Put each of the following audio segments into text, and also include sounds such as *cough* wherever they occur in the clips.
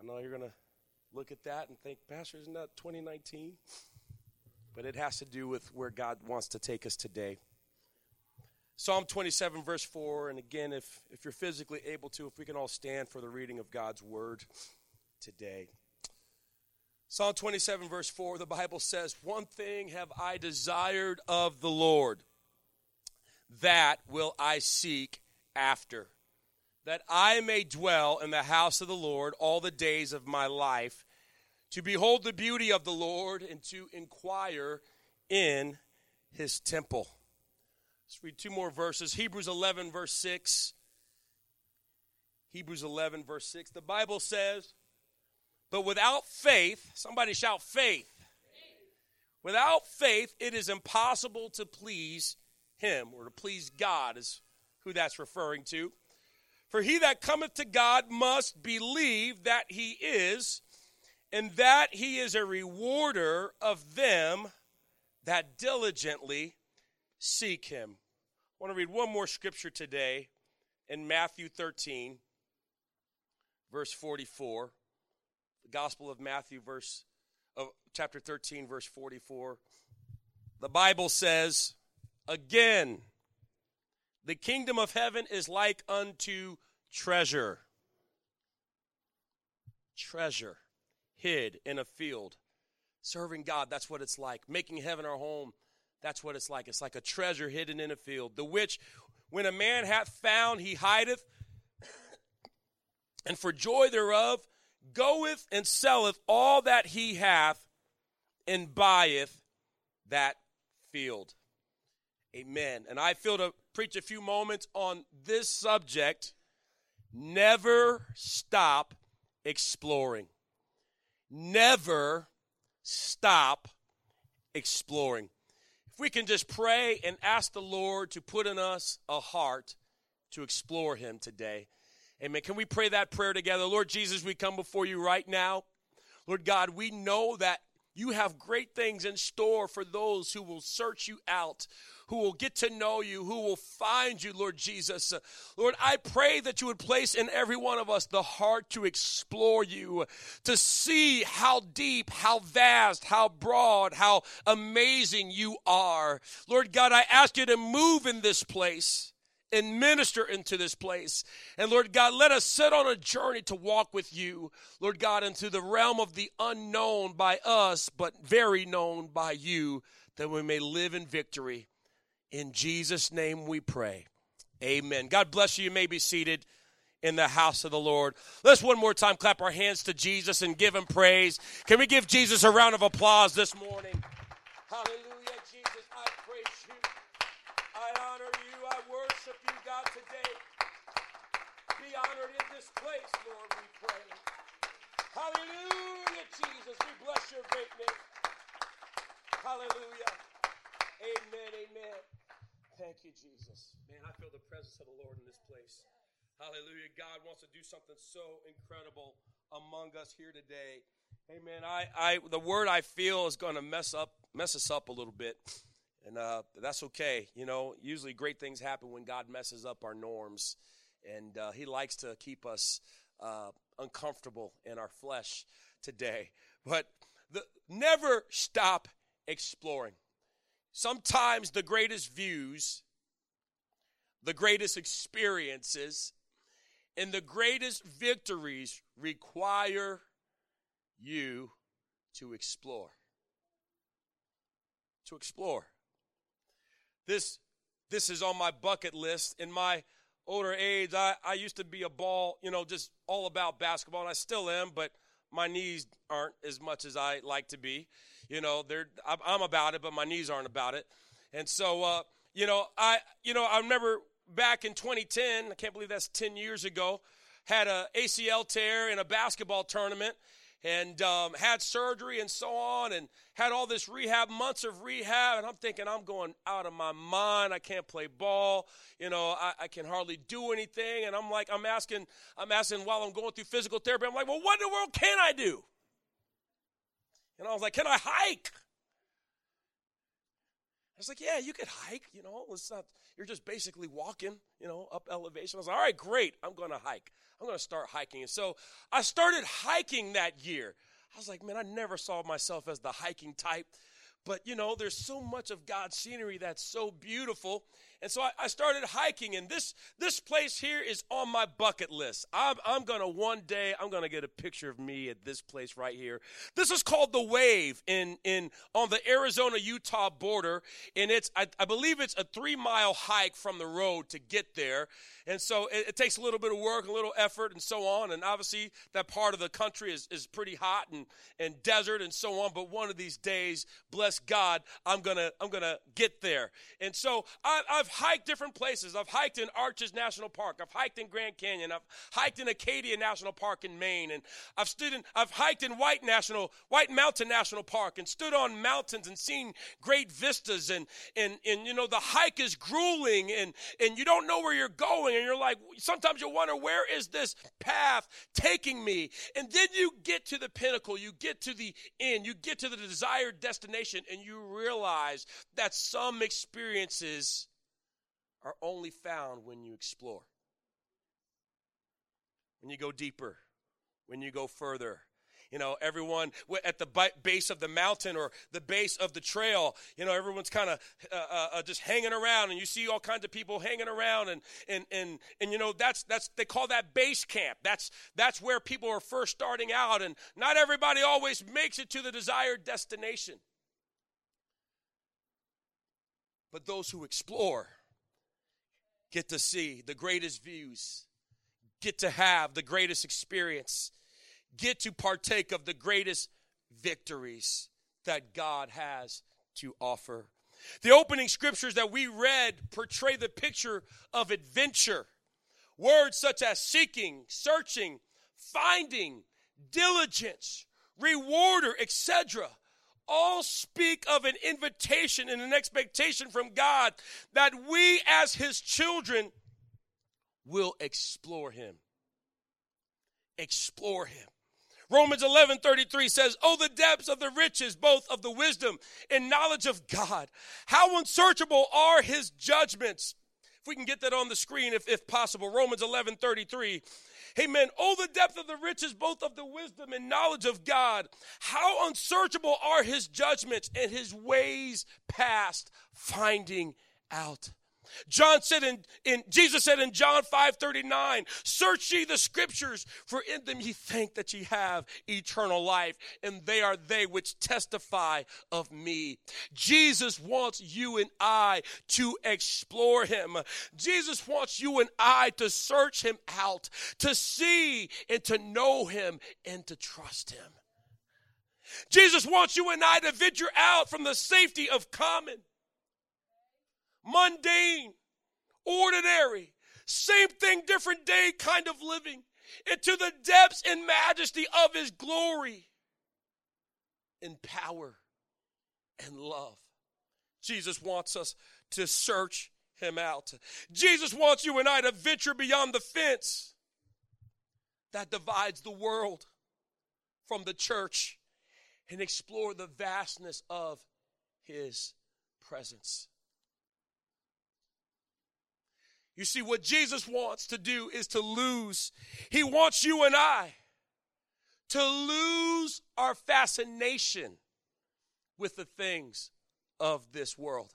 I know you're going to look at that and think, Pastor, isn't that 2019? But it has to do with where God wants to take us today. Psalm 27, verse 4. And again, if, if you're physically able to, if we can all stand for the reading of God's word today. Psalm 27, verse 4, the Bible says, One thing have I desired of the Lord, that will I seek after, that I may dwell in the house of the Lord all the days of my life, to behold the beauty of the Lord and to inquire in his temple. Let's read two more verses. Hebrews 11, verse 6. Hebrews 11, verse 6. The Bible says, But without faith, somebody shout faith. Without faith, it is impossible to please him or to please God, is who that's referring to. For he that cometh to God must believe that he is, and that he is a rewarder of them that diligently seek him. I want to read one more scripture today in Matthew 13, verse 44. The Gospel of Matthew, verse of chapter 13, verse 44. The Bible says, again, the kingdom of heaven is like unto treasure. Treasure hid in a field. Serving God, that's what it's like. Making heaven our home, that's what it's like. It's like a treasure hidden in a field, the which, when a man hath found, he hideth, and for joy thereof goeth and selleth all that he hath, and buyeth that field. Amen. And I feel to preach a few moments on this subject. Never stop exploring. Never stop exploring. If we can just pray and ask the Lord to put in us a heart to explore Him today. Amen. Can we pray that prayer together? Lord Jesus, we come before you right now. Lord God, we know that you have great things in store for those who will search you out, who will get to know you, who will find you, Lord Jesus. Lord, I pray that you would place in every one of us the heart to explore you, to see how deep, how vast, how broad, how amazing you are. Lord God, I ask you to move in this place and minister into this place. And Lord God, let us set on a journey to walk with you, Lord God, into the realm of the unknown by us, but very known by you, that we may live in victory. In Jesus' name we pray. Amen. God bless you. You may be seated in the house of the Lord. Let's one more time clap our hands to Jesus and give him praise. Can we give Jesus a round of applause this morning? Hallelujah, Jesus. I praise you. I honor you. I worship you, God, today. Be honored in this place, Lord, we pray. Hallelujah, Jesus. We bless your great name. Hallelujah. Amen, amen. Thank you, Jesus. Man, I feel the presence of the Lord in this place. Hallelujah. God wants to do something so incredible among us here today. Amen. I, I the word I feel is going to mess up mess us up a little bit. And uh, that's okay. You know, usually great things happen when God messes up our norms. And uh, He likes to keep us uh, uncomfortable in our flesh today. But the, never stop exploring. Sometimes the greatest views, the greatest experiences, and the greatest victories require you to explore. To explore. This, this is on my bucket list. In my older age, I, I used to be a ball, you know, just all about basketball, and I still am, but my knees aren't as much as I like to be. You know, they're I'm about it, but my knees aren't about it. And so, uh, you know, I you know I remember back in 2010. I can't believe that's 10 years ago. Had a ACL tear in a basketball tournament, and um, had surgery and so on, and had all this rehab, months of rehab. And I'm thinking, I'm going out of my mind. I can't play ball. You know, I, I can hardly do anything. And I'm like, I'm asking, I'm asking while I'm going through physical therapy. I'm like, well, what in the world can I do? And I was like, Can I hike? I was like, yeah, you could hike, you know, it's not, you're just basically walking, you know, up elevation. I was like, all right, great, I'm to hike. I'm to start hiking. And so I started hiking that year. I was like, man, I never saw myself as the hiking type. But, you know, there's so much of God's scenery that's so beautiful. And so I, I, started hiking, and this this place here is on my bucket list. I'm, I'm gonna one day I'm gonna get a picture of me at this place right here. This is called the Wave in in on the Arizona Utah border, and it's I, I believe it's a three mile hike from the road to get there. And so it, it, takes a little bit of work, a little effort, and so on. And obviously, that part of the country is, is pretty hot and, and desert and so on. But one of these days, bless God, I'm gonna I'm gonna get there. And so I, I've hiked different places. I've hiked in Arches National Park. I've hiked in Grand Canyon. I've hiked in Acadia National Park in Maine. And I've stood in I've hiked in White National White Mountain National Park and stood on mountains and seen great vistas. And and and you know the hike is grueling and and you don't know where you're going and you're like, sometimes you wonder, where is this path taking me? And then you get to the pinnacle, you get to the end, you get to the desired destination, and you realize that some experiences are only found when you explore, when you go deeper, when you go further you know, everyone at the base of the mountain or the base of the trail, you know, everyone's kind of uh, uh, uh, just hanging around, and you see all kinds of people hanging around, and and and and you know, that's that's they call that base camp. That's that's where people are first starting out, and not everybody always makes it to the desired destination. But those who explore get to see the greatest views, get to have the greatest experience get to partake of the greatest victories that God has to offer. The opening scriptures that we read portray the picture of adventure. Words such as seeking, searching, finding, diligence, rewarder, etc., all speak of an invitation and an expectation from God that we as His children will explore Him. Explore Him. Romans 11 33 says, Oh, the depths of the riches, both of the wisdom and knowledge of God. How unsearchable are his judgments. If we can get that on the screen, if, if possible. Romans 11 33. Amen. Oh, the depth of the riches, both of the wisdom and knowledge of God. How unsearchable are his judgments and his ways past finding out. John said in, in Jesus said in John 5 39, search ye the scriptures, for in them ye think that ye have eternal life, and they are they which testify of me. Jesus wants you and I to explore him. Jesus wants you and I to search him out, to see and to know him and to trust him. Jesus wants you and I to venture out from the safety of common mundane, ordinary, same thing, different day kind of living into the depths and majesty of his glory and power and love. Jesus wants us to search him out. Jesus wants you and I to venture beyond the fence that divides the world from the church and explore the vastness of his presence. You see, what Jesus wants to do is to lose. He wants you and I to lose our fascination with the things of this world.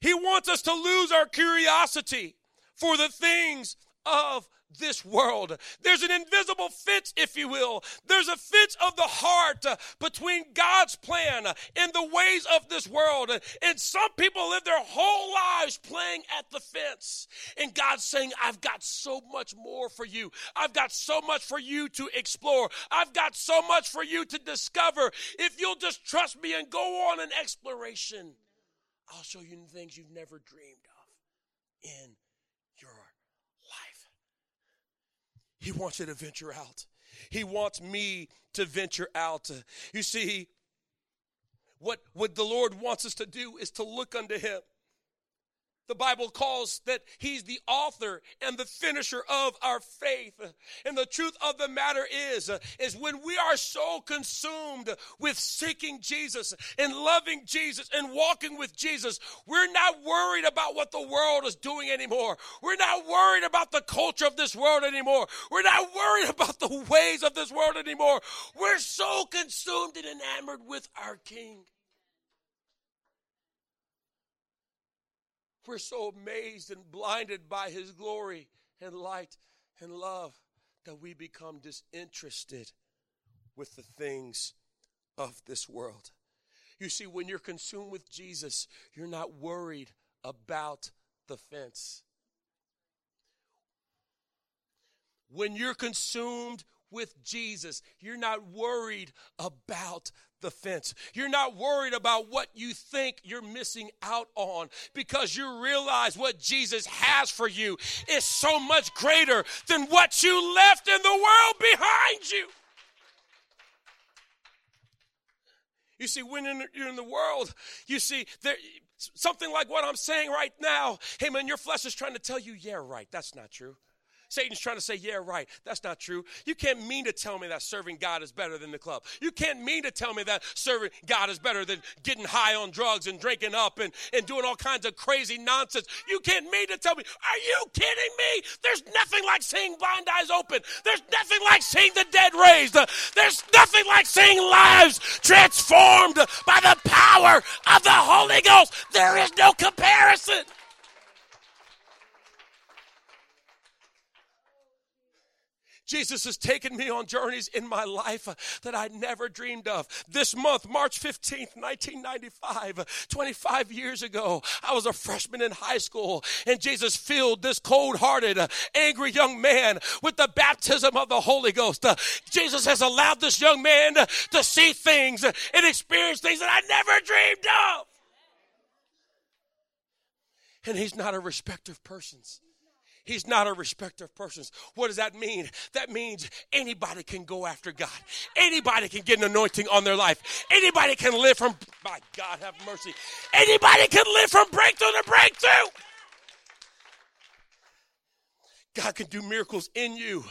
He wants us to lose our curiosity for the things of this world. There's an invisible fence, if you will. There's a fence of the heart between God's plan and the ways of this world. And some people live their whole lives playing at the fence. And God's saying, I've got so much more for you. I've got so much for you to explore. I've got so much for you to discover. If you'll just trust me and go on an exploration, I'll show you things you've never dreamed of in He wants you to venture out. He wants me to venture out. You see, what, what the Lord wants us to do is to look unto Him. The Bible calls that he's the author and the finisher of our faith. And the truth of the matter is, is when we are so consumed with seeking Jesus and loving Jesus and walking with Jesus, we're not worried about what the world is doing anymore. We're not worried about the culture of this world anymore. We're not worried *laughs* about the ways of this world anymore. We're so consumed and enamored with our King. We're so amazed and blinded by his glory and light and love that we become disinterested with the things of this world. You see, when you're consumed with Jesus, you're not worried about the fence. When you're consumed with Jesus, you're not worried about the fence. You're not worried about what you think you're missing out on because you realize what Jesus has for you is so much greater than what you left in the world behind you. You see, when you're in the world, you see, there, something like what I'm saying right now. Hey, man, your flesh is trying to tell you, yeah, right, that's not true. Satan's trying to say, yeah, right. That's not true. You can't mean to tell me that serving God is better than the club. You can't mean to tell me that serving God is better than getting high on drugs and drinking up and, and doing all kinds of crazy nonsense. You can't mean to tell me, are you kidding me? There's nothing like seeing blind eyes open. There's nothing like seeing the dead raised. There's nothing like seeing lives transformed by the power of the Holy Ghost. There is no comparison. Jesus has taken me on journeys in my life that I never dreamed of. This month, March 15th, 1995, 25 years ago, I was a freshman in high school, and Jesus filled this cold hearted, angry young man with the baptism of the Holy Ghost. Jesus has allowed this young man to see things and experience things that I never dreamed of. And he's not a respecter of persons. He's not a respecter of persons. What does that mean? That means anybody can go after God. Anybody can get an anointing on their life. Anybody can live from, my God, have mercy. Anybody can live from breakthrough to breakthrough. God can do miracles in you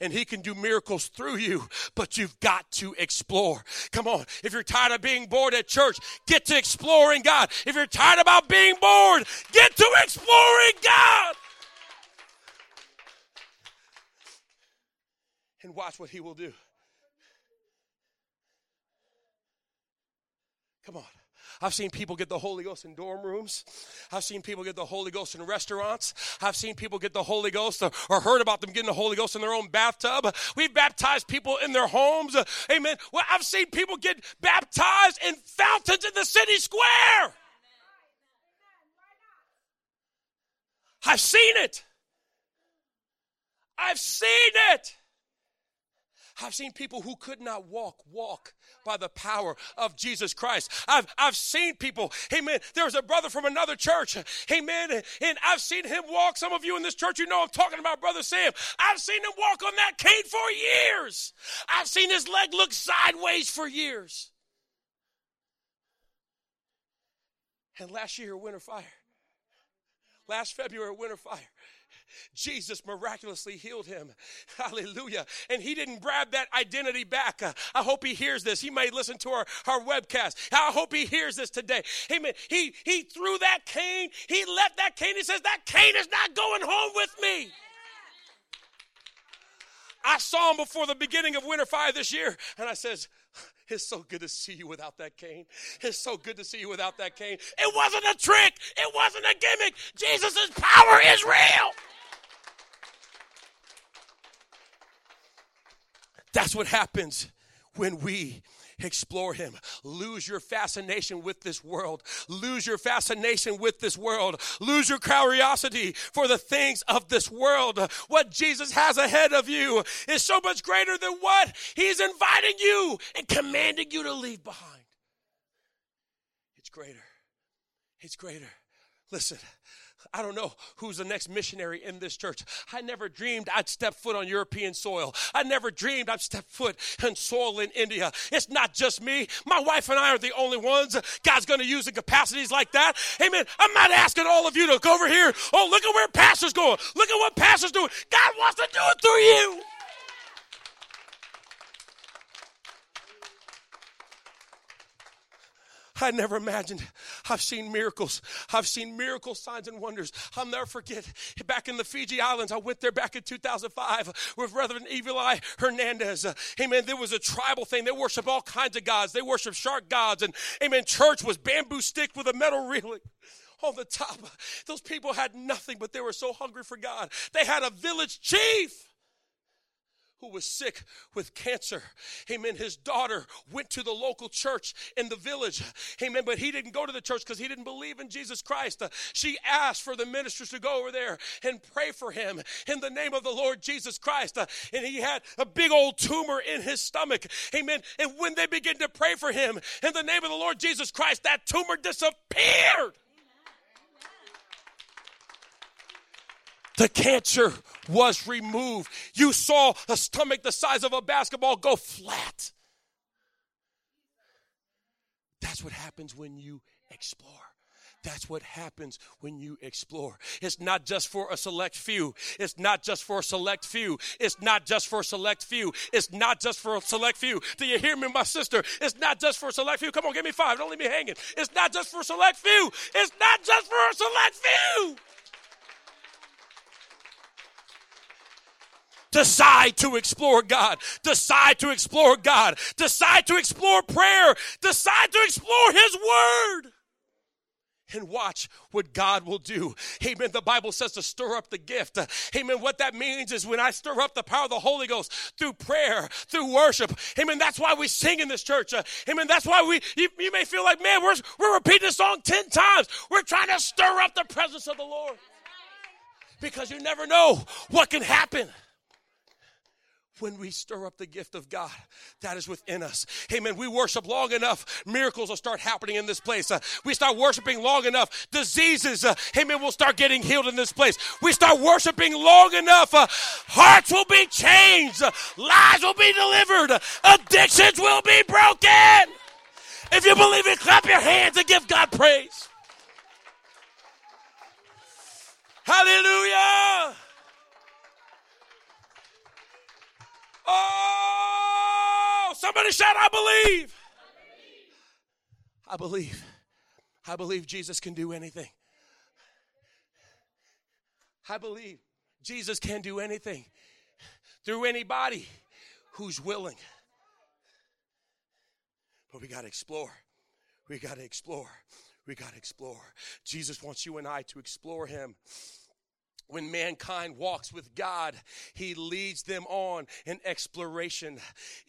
and He can do miracles through you, but you've got to explore. Come on. If you're tired of being bored at church, get to exploring God. If you're tired about being bored, get to exploring God. And watch what he will do. Come on. I've seen people get the Holy Ghost in dorm rooms. I've seen people get the Holy Ghost in restaurants. I've seen people get the Holy Ghost or, heard about them getting the Holy Ghost in their own bathtub. We've baptized people in their homes. Amen. Well, I've seen people get baptized in fountains in the city square. I've seen it. I've seen it. I've seen people who could not walk, walk by the power of Jesus Christ. I've, I've seen people, amen. There was a brother from another church, amen, and I've seen him walk. Some of you in this church, you know I'm talking about Brother Sam. I've seen him walk on that cane for years. I've seen his leg look sideways for years. And last year, Winter Fire, last February, Winter Fire, Jesus miraculously healed him. Hallelujah. And he didn't grab that identity back. I hope he hears this. He may listen to our, our webcast. I hope he hears this today. Amen. He, he threw that cane. He left that cane. He says, That cane is not going home with me. I saw him before the beginning of Winter Fire this year, and I says, it's so good to see you without that cane. It's so good to see you without that cane. It wasn't a trick. It wasn't a gimmick. Jesus' power is real. That's what happens when we explore him. Lose your fascination with this world. Lose your fascination with this world. Lose your curiosity for the things of this world. What Jesus has ahead of you is so much greater than what he's inviting you and commanding you to leave behind. It's greater. It's greater. Listen, I don't know who's the next missionary in this church. I never dreamed I'd step foot on European soil. I never dreamed I'd step foot on soil in India. It's not just me. My wife and I are the only ones God's going to use in capacities like that. Amen. I'm not asking all of you to go over here. Oh, look at where pastor's going. Look at what pastor's doing. God wants to do it through you. I never imagined. I've seen miracles. I've seen miracle signs and wonders. I'll never forget back in the Fiji Islands. I went there back in 2005 with Reverend Eli Hernandez. Amen. There was a tribal thing. They worship all kinds of gods. They worship shark gods. And amen. Church was bamboo stick with a metal railing on the top. Those people had nothing, but they were so hungry for God. They had a village chief who was sick with cancer. Amen. His daughter went to the local church in the village. Amen. But he didn't go to the church because he didn't believe in Jesus Christ. Uh, she asked for the ministers to go over there and pray for him in the name of the Lord Jesus Christ. Uh, and he had a big old tumor in his stomach. Amen. And when they began to pray for him in the name of the Lord Jesus Christ, that tumor disappeared. The cancer was removed. You saw a stomach the size of a basketball go flat. That's what happens when you explore. That's what happens when you explore. It's not just for a select few. It's not just for a select few. It's not just for a select few. It's not just for a select few. Do you hear me, my sister? It's not just for a select few. Come on, give me five. Don't leave me hanging. It's not just for a select few. It's not just for a select few. Decide to explore God. Decide to explore God. Decide to explore prayer. Decide to explore His Word. And watch what God will do. Amen. The Bible says to stir up the gift. Amen. What that means is when I stir up the power of the Holy Ghost through prayer, through worship. Amen. That's why we sing in this church. Amen. That's why we, you, you may feel like, man, we're, we're repeating the song 10 times. We're trying to stir up the presence of the Lord. Because you never know what can happen when we stir up the gift of God that is within us. Amen. We worship long enough, miracles will start happening in this place. Uh, we start worshiping long enough, diseases, uh, amen, will start getting healed in this place. We start worshiping long enough, uh, hearts will be changed, uh, lives will be delivered, addictions will be broken. If you believe it, clap your hands and give God praise. Hallelujah. Oh, somebody shout, I believe. I believe. I believe Jesus can do anything. I believe Jesus can do anything through anybody who's willing. But we got to explore. We got to explore. We got to explore. Jesus wants you and I to explore Him when mankind walks with God, he leads them on in exploration.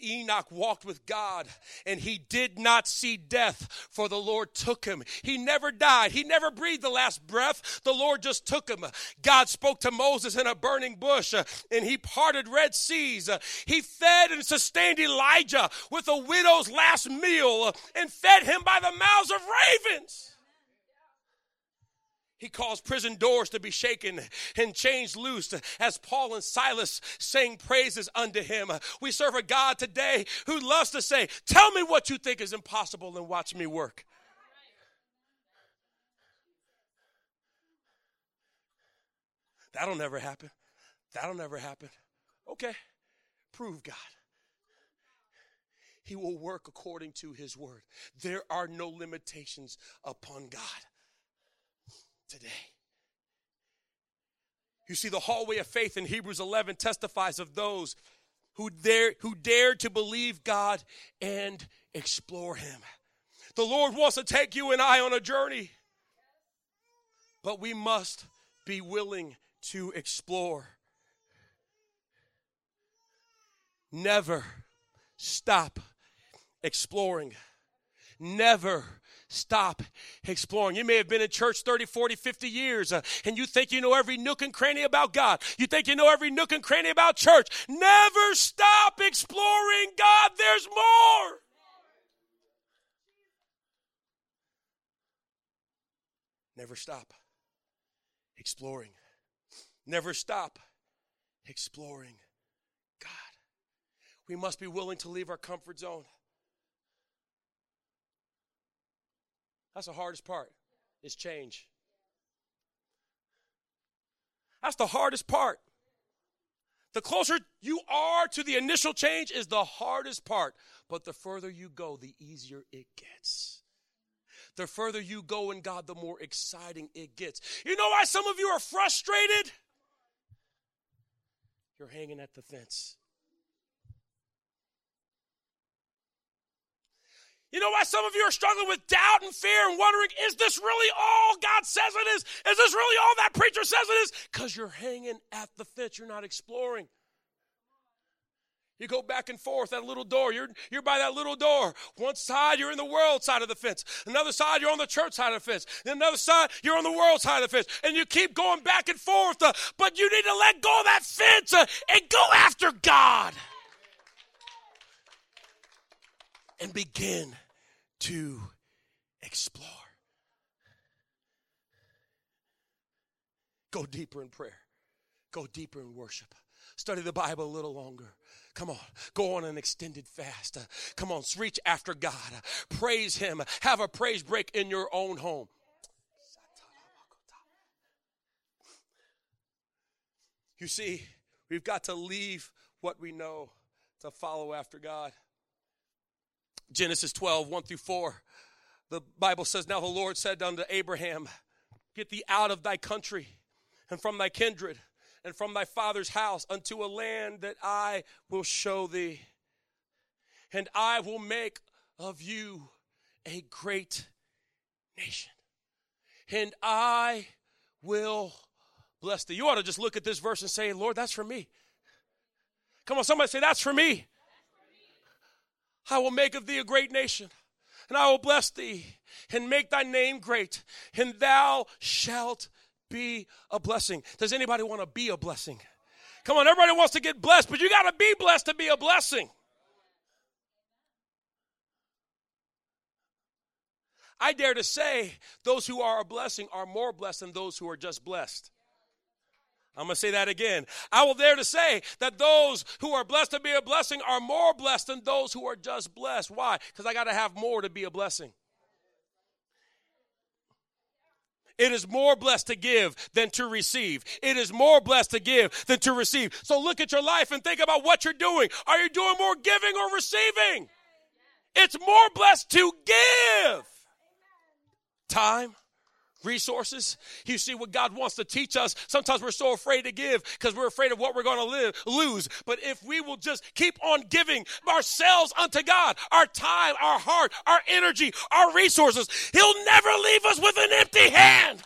Enoch walked with God and he did not see death, for the Lord took him. He never died, he never breathed the last breath. The Lord just took him. God spoke to Moses in a burning bush uh, and he parted Red Seas. Uh, he fed and sustained Elijah with a widow's last meal uh, and fed him by the mouths of ravens. He caused prison doors to be shaken and chains loosed as Paul and Silas sang praises unto him. We serve a God today who loves to say, Tell me what you think is impossible and watch me work. That'll never happen. That'll never happen. Okay, prove God. He will work according to his word. There are no limitations upon God today. You see, the hallway of faith in Hebrews 11 testifies of those who dare, who dare to believe God and explore Him. The Lord wants to take you and I on a journey, but we must be willing to explore. Never stop exploring. Never stop exploring. You may have been in church 30, 40, 50 years, uh, and you think you know every nook and cranny about God. You think you know every nook and cranny about church. Never stop exploring God. There's more. Never stop. exploring. Never stop exploring God. We must be willing to leave our comfort zone. That's the hardest part, is change. That's the hardest part. The closer you are to the initial change is the hardest part. But the further you go, the easier it gets. The further you go in God, the more exciting it gets. You know why some of you are frustrated? You're hanging at the fence. You know why some of you are struggling with doubt and fear and wondering, is this really all God says it is? Is this really all that preacher says it is? Because you're hanging at the fence, you're not exploring. You go back and forth that little door. You're, you're by that little door. One side, you're in the world side of the fence. Another side, you're on the church side of the fence. Another side, you're on the world side of the fence. And you keep going back and forth. Uh, but you need to let go of that fence uh, and go after God. And begin to explore. Go deeper in prayer, go deeper in worship. Study the Bible a little longer. Come on, go on an extended fast. Come on, reach after God. Praise Him. Have a praise break in your own home. You see, we've got to leave what we know to follow after God. Genesis 12, 1 through 4. The Bible says, Now the Lord said unto Abraham, Get thee out of thy country and from thy kindred and from thy father's house unto a land that I will show thee. And I will make of you a great nation. And I will bless thee. You ought to just look at this verse and say, Lord, that's for me. Come on, somebody say, That's for me. I will make of thee a great nation, and I will bless thee, and make thy name great, and thou shalt be a blessing. Does anybody want to be a blessing? Come on, everybody wants to get blessed, but you got to be blessed to be a blessing. I dare to say those who are a blessing are more blessed than those who are just blessed. I'm going to say that again. I will dare to say that those who are blessed to be a blessing are more blessed than those who are just blessed. Why? Because I got to have more to be a blessing. It is more blessed to give than to receive. It is more blessed to give than to receive. So look at your life and think about what you're doing. Are you doing more giving or receiving? It's more blessed to give. Time, resources. You see what God wants to teach us. Sometimes we're so afraid to give because we're afraid of what we're going to lose. But if we will just keep on giving ourselves unto God, our time, our heart, our energy, our resources, He'll never leave us with an empty hand.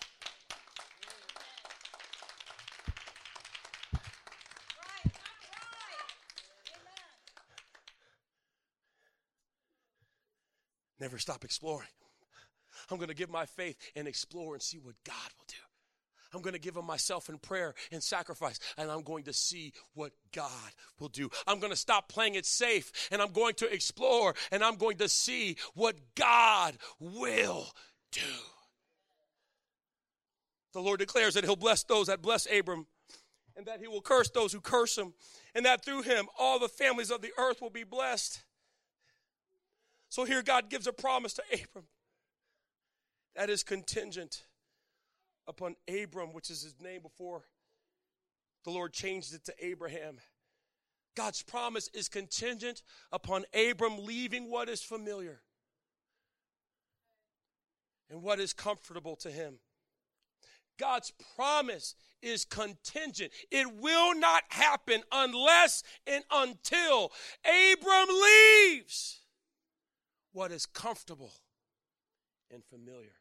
Never stop exploring. I'm going to give my faith and explore and see what God will do. I'm going to give him myself in prayer and sacrifice, and I'm going to see what God will do. I'm going to stop playing it safe, and I'm going to explore, and I'm going to see what God will do. The Lord declares that he'll bless those that bless Abram, and that he will curse those who curse him, and that through him all the families of the earth will be blessed. So here God gives a promise to Abram that is contingent upon Abram, which is his name before the Lord changed it to Abraham. God's promise is contingent upon Abram leaving what is familiar and what is comfortable to him. God's promise is contingent. It will not happen unless and until Abram leaves what is comfortable and familiar.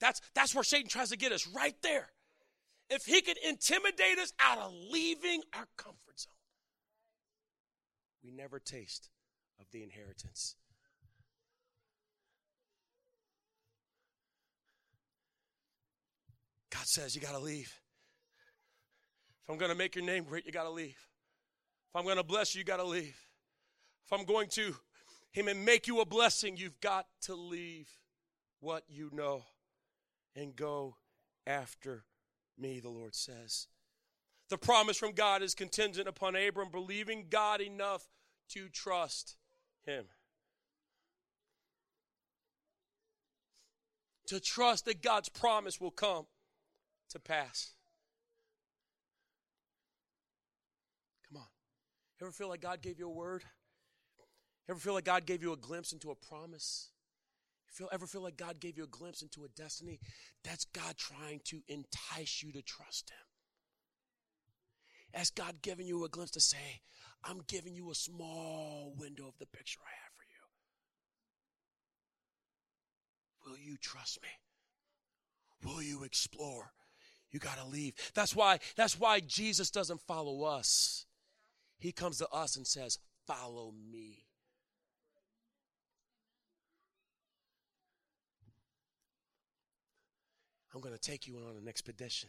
That's, that's where Satan tries to get us, right there. If he could intimidate us out of leaving our comfort zone, we never taste of the inheritance. God says you got to leave. If I'm going to make your name great, you got to leave. If I'm going to bless you, you got to leave. If I'm going to him and make you a blessing, you've got to leave what you know and go after me, the Lord says. The promise from God is contingent upon Abram believing God enough to trust him. To trust that God's promise will come to pass. Come on. Ever feel like God gave you a word? Ever feel like God gave you a glimpse into a promise? Feel, ever feel like God gave you a glimpse into a destiny? That's God trying to entice you to trust Him. As God giving you a glimpse to say, I'm giving you a small window of the picture I have for you. Will you trust me? Will you explore? You got to leave. That's why that's why Jesus doesn't follow us. He comes to us and says, "Follow me." I'm going to take you on an expedition.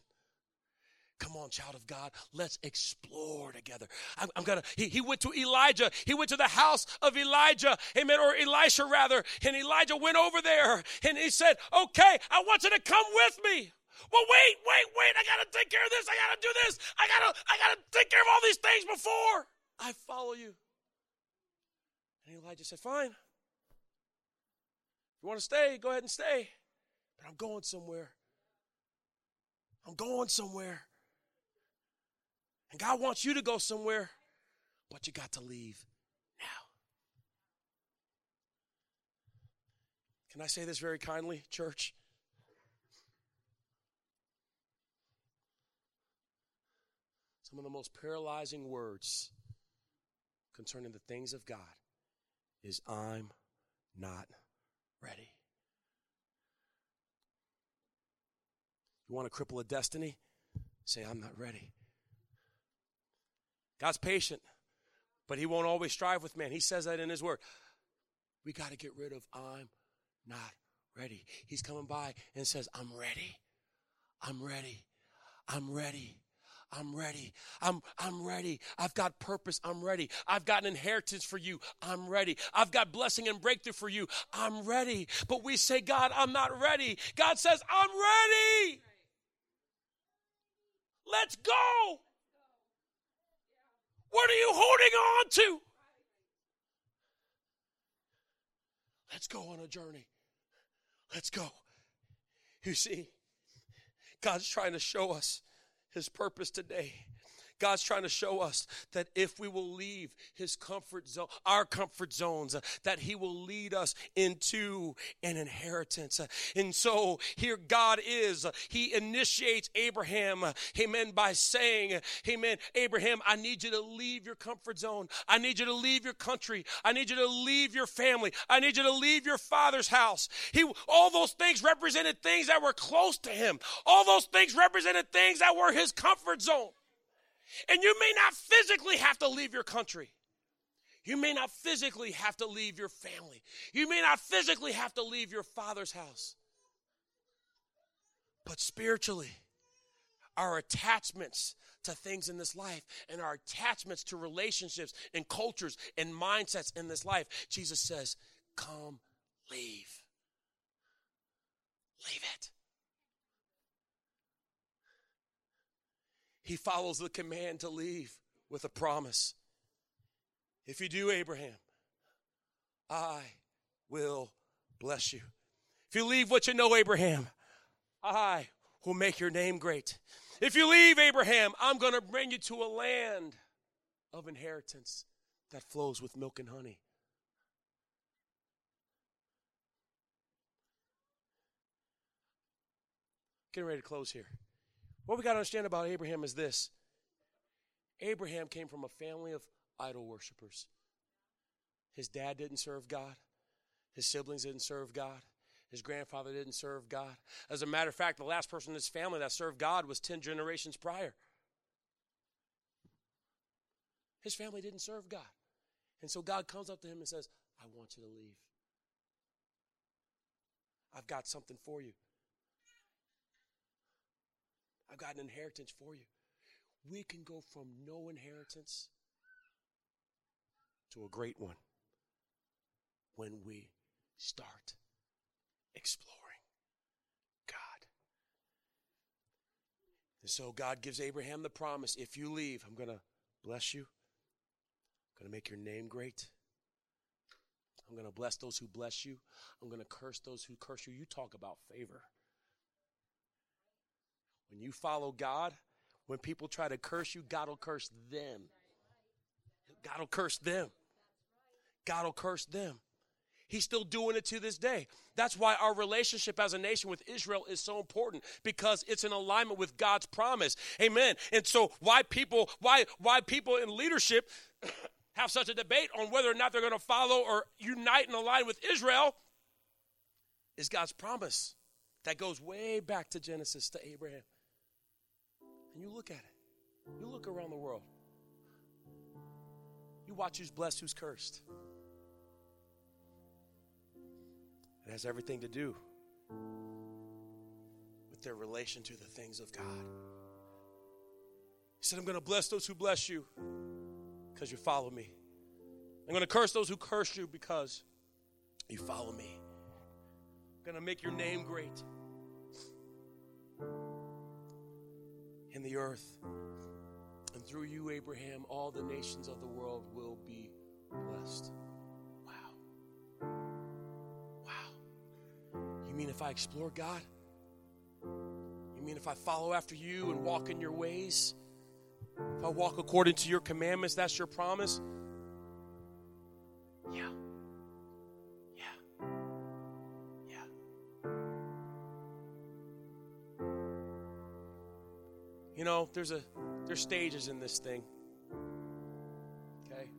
Come on, child of God, let's explore together. I'm, I'm, gonna. He, he went to Elijah. He went to the house of Elijah, amen, or Elisha rather. And Elijah went over there and he said, "Okay, I want you to come with me." Well, wait, wait, wait! I gotta take care of this. I gotta do this. I gotta, I gotta take care of all these things before I follow you. And Elijah said, "Fine. If you want to stay, go ahead and stay. But I'm going somewhere." I'm going somewhere. And God wants you to go somewhere, but you got to leave now. Can I say this very kindly, church? Some of the most paralyzing words concerning the things of God is I'm not ready. You want to cripple a destiny? Say, I'm not ready. God's patient, but He won't always strive with man. He says that in His Word. We got to get rid of I'm not ready. He's coming by and says, I'm ready. I'm ready. I'm ready. I'm ready. I'm, I'm ready. I've got purpose. I'm ready. I've got an inheritance for you. I'm ready. I've got blessing and breakthrough for you. I'm ready. But we say, God, I'm not ready. God says, I'm ready. Let's go. What are you holding on to? Let's go on a journey. Let's go. You see, God's trying to show us his purpose today. God's trying to show us that if we will leave his comfort zone, our comfort zones, uh, that he will lead us into an inheritance. Uh, and so here God is. Uh, he initiates Abraham, amen, by saying, amen, Abraham, I need you to leave your comfort zone. I need you to leave your country. I need you to leave your family. I need you to leave your father's house. He, all those things represented things that were close to him. All those things represented things that were his comfort zone. And you may not physically have to leave your country. You may not physically have to leave your family. You may not physically have to leave your father's house. But spiritually, our attachments to things in this life and our attachments to relationships and cultures and mindsets in this life, Jesus says, Come, leave. Leave it. He follows the command to leave with a promise. If you do, Abraham, I will bless you. If you leave what you know, Abraham, I will make your name great. If you leave, Abraham, I'm going to bring you to a land of inheritance that flows with milk and honey. Getting ready to close here. What we got to understand about Abraham is this Abraham came from a family of idol worshippers. His dad didn't serve God, his siblings didn't serve God. His grandfather didn't serve God. As a matter of fact, the last person in his family that served God was 10 generations prior. His family didn't serve God. And so God comes up to him and says, I want you to leave. I've got something for you. I've got an inheritance for you. We can go from no inheritance to a great one when we start exploring God. And so God gives Abraham the promise if you leave, I'm going to bless you, I'm going to make your name great. I'm going to bless those who bless you. I'm going to curse those who curse you. You talk about favor. When you follow God, when people try to curse you, God will curse them. God will curse them. God will curse them. He's still doing it to this day. That's why our relationship as a nation with Israel is so important because it's in alignment with God's promise. Amen. And so why people why why people in leadership *coughs* have such a debate on whether or not they're going to follow or unite and align with Israel is God's promise that goes way back to Genesis to Abraham. And you look at it. You look around the world. You watch who's blessed, who's cursed. It has everything to do with their relation to the things of God. He said, I'm going to bless those who bless you because you follow me. I'm going to curse those who curse you because you follow me. I'm going to make your name great in the earth. And through you, Abraham, all the nations of the world will be blessed. Wow. Wow. You mean if I explore God? You mean if I follow after you and walk in your ways? If I walk according to your commandments, that's your promise? There's a there's stages in this thing. Okay?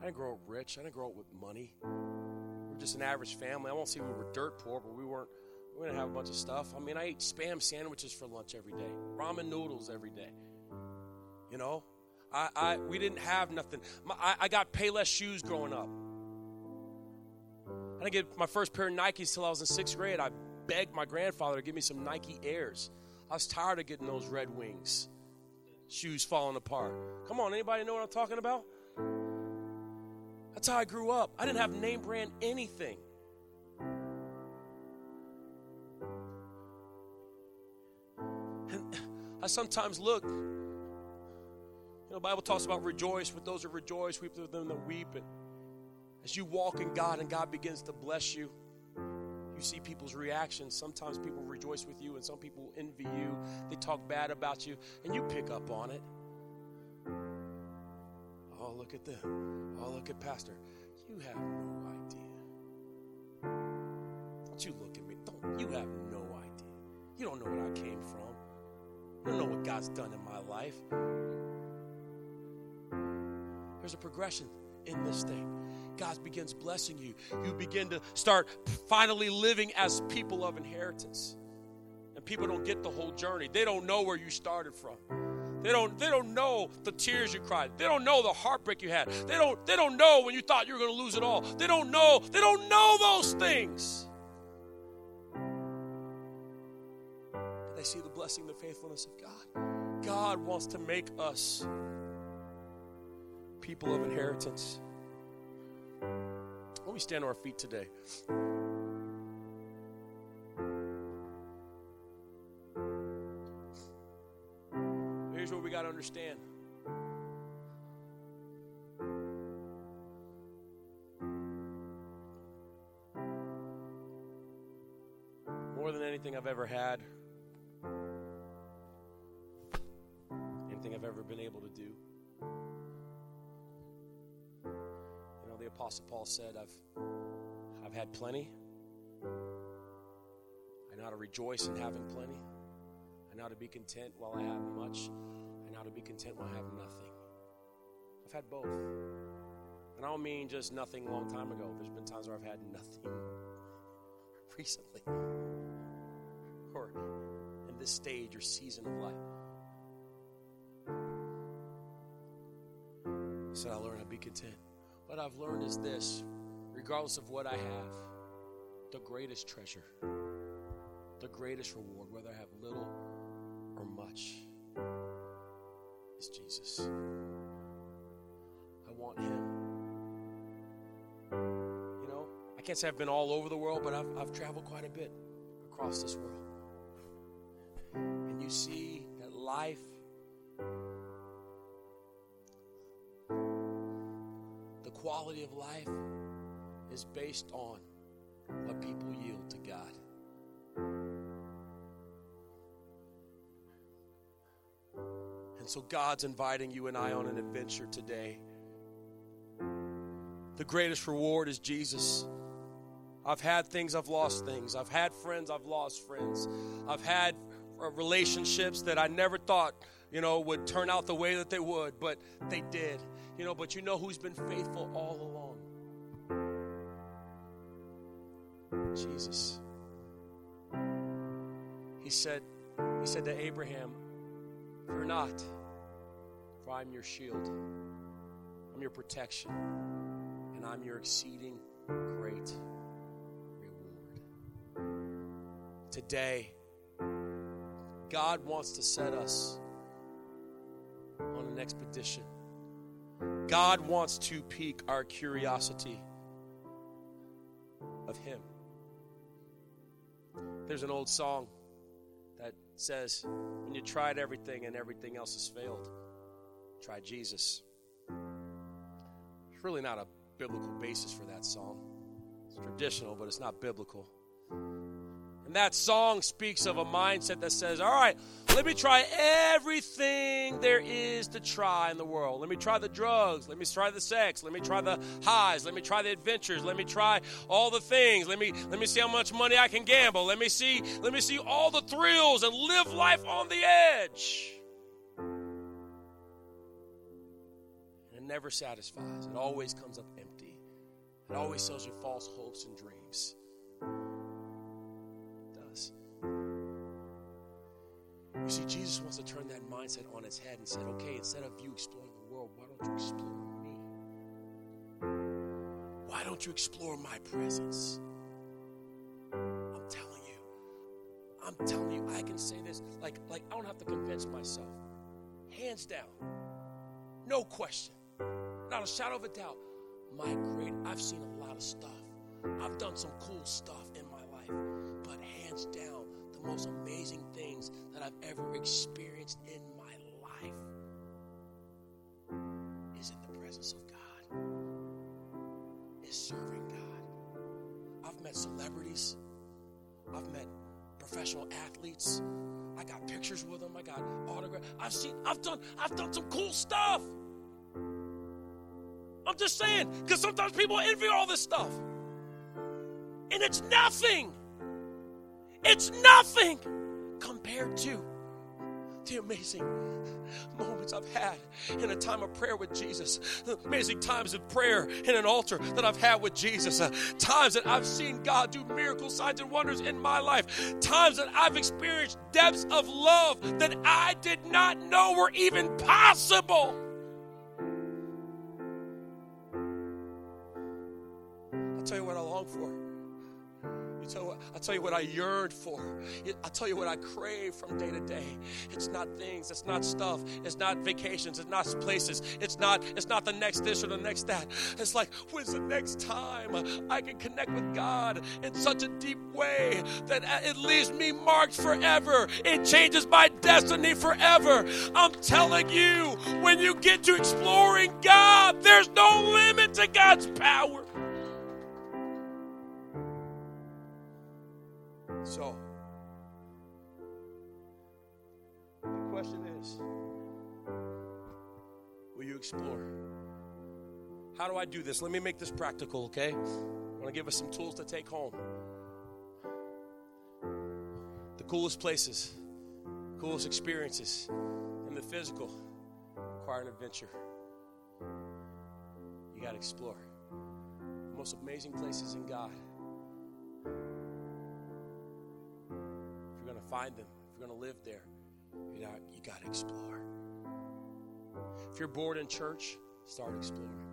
I didn't grow up rich. I didn't grow up with money. We're just an average family. I won't say we were dirt poor, but we weren't. We didn't have a bunch of stuff. I mean, I ate spam sandwiches for lunch every day, ramen noodles every day. You know, I, I we didn't have nothing. My, I, I got Payless shoes growing up. I didn't get my first pair of Nikes till I was in sixth grade. I begged my grandfather to give me some Nike Airs. I was tired of getting those Red Wings shoes falling apart. Come on, anybody know what I'm talking about? That's how I grew up. I didn't have name brand anything. And I sometimes look, you know, Bible talks about rejoice with those who rejoice, weep with them that weep. And as you walk in God and God begins to bless you see people's reactions. Sometimes people rejoice with you, and some people envy you. They talk bad about you, and you pick up on it. Oh, look at them. Oh, look at Pastor. You have no idea. Don't you look at me. Don't you have no idea. You don't know where I came from. You don't know what God's done in my life. There's a progression in this thing. God begins blessing you. You begin to start finally living as people of inheritance. And people don't get the whole journey. They don't know where you started from. They don't, they don't know the tears you cried. They don't know the heartbreak you had. They don't, they don't know when you thought you were going to lose it all. They don't know. They don't know those things. But they see the blessing, the faithfulness of God. God wants to make us people of inheritance. Let me stand on our feet today. Here's what we got to understand. More than anything I've ever had, anything I've ever been able to do. Apostle Paul said, I've, I've had plenty. I know how to rejoice in having plenty. I know how to be content while I have much and how to be content while I have nothing. I've had both. And I don't mean just nothing a long time ago. There's been times where I've had nothing *laughs* recently. Or in this stage or season of life. So I learned to be content. What I've learned is this regardless of what I have, the greatest treasure, the greatest reward, whether I have little or much, is Jesus. I want Him. You know, I can't say I've been all over the world, but I've, I've traveled quite a bit across this world. And you see that life quality of life is based on what people yield to God. And so God's inviting you and I on an adventure today. The greatest reward is Jesus. I've had things, I've lost things. I've had friends, I've lost friends. I've had uh, relationships that I never thought, you know, would turn out the way that they would, but they did. You know, but you know who's been faithful all along? Jesus. He said, he said to Abraham, Fear not, for I'm your shield. I'm your protection, and I'm your exceeding great reward. today, God wants to set us on an expedition. God wants to pique our curiosity of Him. There's an old song that says, When you tried everything and everything else has failed, try Jesus. It's really not a biblical basis for that song. It's traditional, but it's not biblical. And that song speaks of a mindset that says, all right, let me try everything there is to try in the world. Let me try the drugs. Let me try the sex. Let me try the highs. Let me try the adventures. Let me try all the things. Let me let me see how much money I can gamble. Let me see let me see all the thrills and live life on the edge. And it never satisfies. It always comes up empty. It always sells you false hopes and dreams. You see, Jesus wants to turn that mindset on its head and said, okay, instead of you exploring the world, why don't you explore me? Why don't you explore my presence? I'm telling you, I'm telling you, I can say this like, like I don't have to convince myself. Hands down, no question, not a shadow of a doubt. My great, I've seen a lot of stuff. I've done some cool stuff in my life, but hands down, the most amazing things that I've ever experienced in my life is in the presence of God, is serving God. I've met celebrities, I've met professional athletes. I got pictures with them. I got autographs. I've seen. I've done. I've done some cool stuff. I'm just saying, because sometimes people envy all this stuff, and it's nothing. It's nothing compared to the amazing moments I've had in a time of prayer with Jesus, the amazing times of prayer in an altar that I've had with Jesus, uh, times that I've seen God do miracle signs and wonders in my life, times that I've experienced depths of love that I did not know were even possible. I'll tell you what I long for. You tell I'll tell you what I yearned for. I'll tell you what I crave from day to day. It's not things, it's not stuff, it's not vacations, it's not places, it's not it's not the next this or the next that. It's like when's the next time I can connect with God in such a deep way that it leaves me marked forever. It changes my destiny forever. I'm telling you, when you get to exploring God, there's no limit to God's power. You explore? How do I do this? Let me make this practical, okay? I want to give us some tools to take home. The coolest places, coolest experiences in the physical require an adventure. You got to explore. The most amazing places in God If you're going to find them, if you're going to live there, you got to explore. If you're bored in church, start exploring.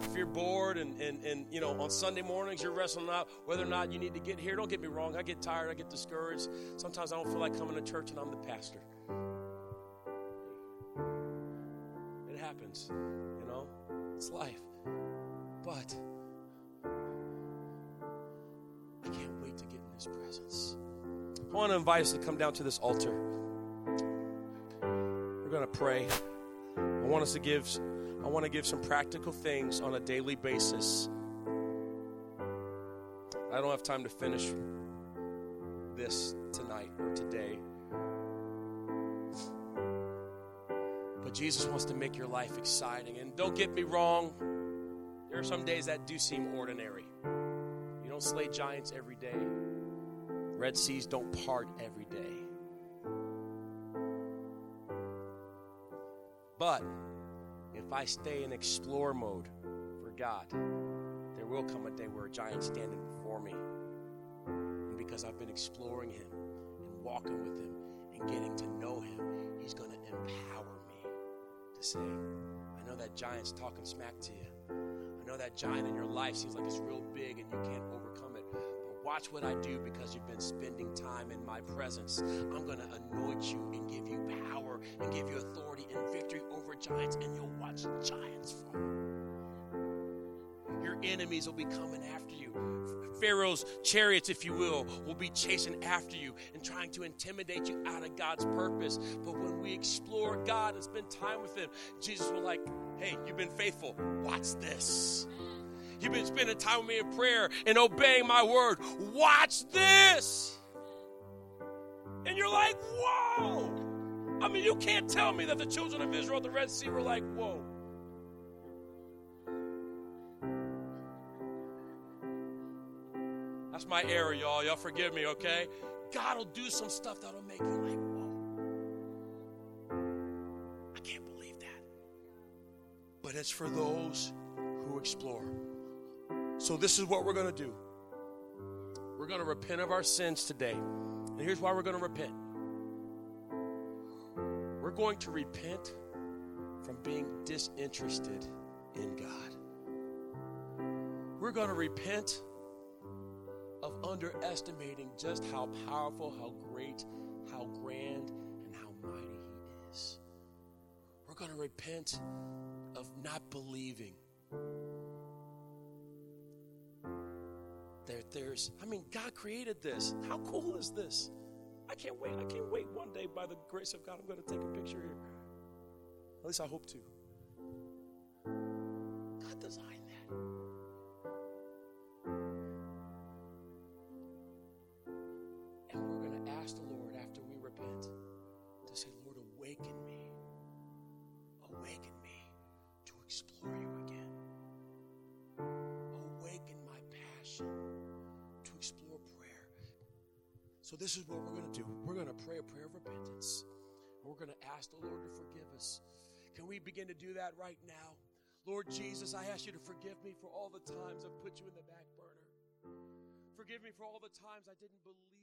If you're bored and, and, and you know on Sunday mornings you're wrestling out whether or not you need to get here, don't get me wrong. I get tired, I get discouraged. Sometimes I don't feel like coming to church and I'm the pastor. It happens, you know, it's life. But I can't wait to get in His presence. I want to invite us to come down to this altar. Pray. I want us to give I want to give some practical things on a daily basis. I don't have time to finish this tonight or today. But Jesus wants to make your life exciting. And don't get me wrong, there are some days that do seem ordinary. You don't slay giants every day, Red Seas don't part every day. But if I stay in explore mode for God, there will come a day where a giant's standing before me. And because I've been exploring Him and walking with Him and getting to know Him, He's going to empower me to say, I know that giant's talking smack to you. I know that giant in your life seems like it's real big and you can't overcome watch what I do because you've been spending time in my presence. I'm going to anoint you and give you power and give you authority and victory over giants, and you'll watch giants fall. Your enemies will be coming after you. Pharaoh's chariots, if you will, will be chasing after you and trying to intimidate you out of God's purpose. But when we explore God and spend time with Him, Jesus will like, hey, you've been faithful. Watch this. You've been spending time with me in prayer and obeying my word. Watch this. And you're like, whoa. I mean, you can't tell me that the children of Israel at the Red Sea were like, whoa. That's my error, y'all. Y'all forgive me, okay? God will do some stuff that'll make you like, whoa. I can't believe that. But it's for those who explore. So, this is what we're going to do. We're going to repent of our sins today. And here's why we're going to repent we're going to repent from being disinterested in God. We're going to repent of underestimating just how powerful, how great, how grand, and how mighty He is. We're going to repent of not believing that there's, I mean, God created this. How cool is this? I can't wait. I can't wait one day by the grace of God. I'm going to take a picture here. At least I hope to. So, this is what we're going to do. We're going to pray a prayer of repentance. We're going to ask the Lord to forgive us. Can we begin to do that right now? Lord Jesus, I ask you to forgive me for all the times I've put you in the back burner. Forgive me for all the times I didn't believe